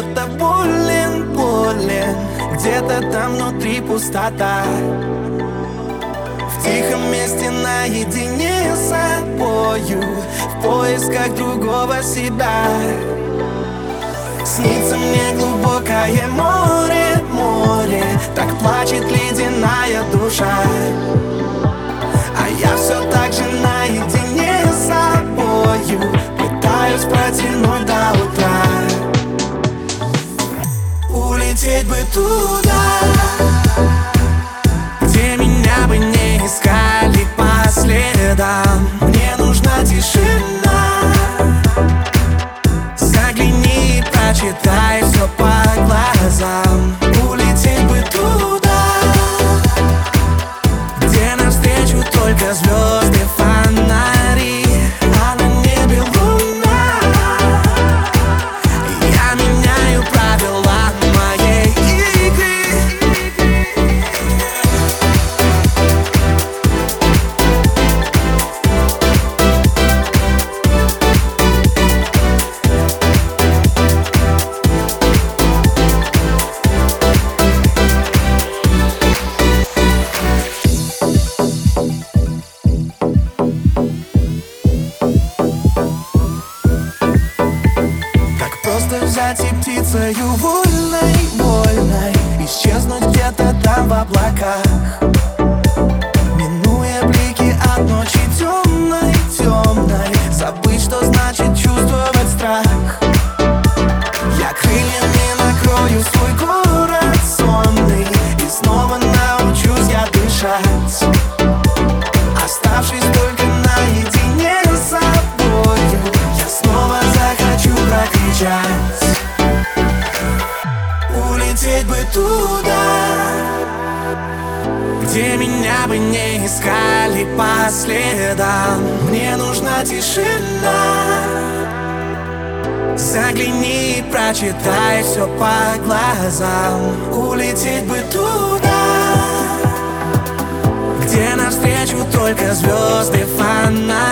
что-то болен, болен. Где-то там внутри пустота. В тихом месте наедине с собою. В поисках другого себя. Снится мне глубокое море, море. Так плачет ледяная душа Улететь взять и птицею вольной, вольной. Исчезнуть где-то там в облаках. Минуя блики от ночи темной, темной. Забыть, что значит чувствовать страх. Я крыльями накрою свой город сонный. И снова научусь я дышать. Оставшись только наедине с собою Я снова захочу прокричать туда Где меня бы не искали по следам. Мне нужна тишина. Загляни, прочитай все по глазам. Улететь бы туда Где навстречу только звезды, фонари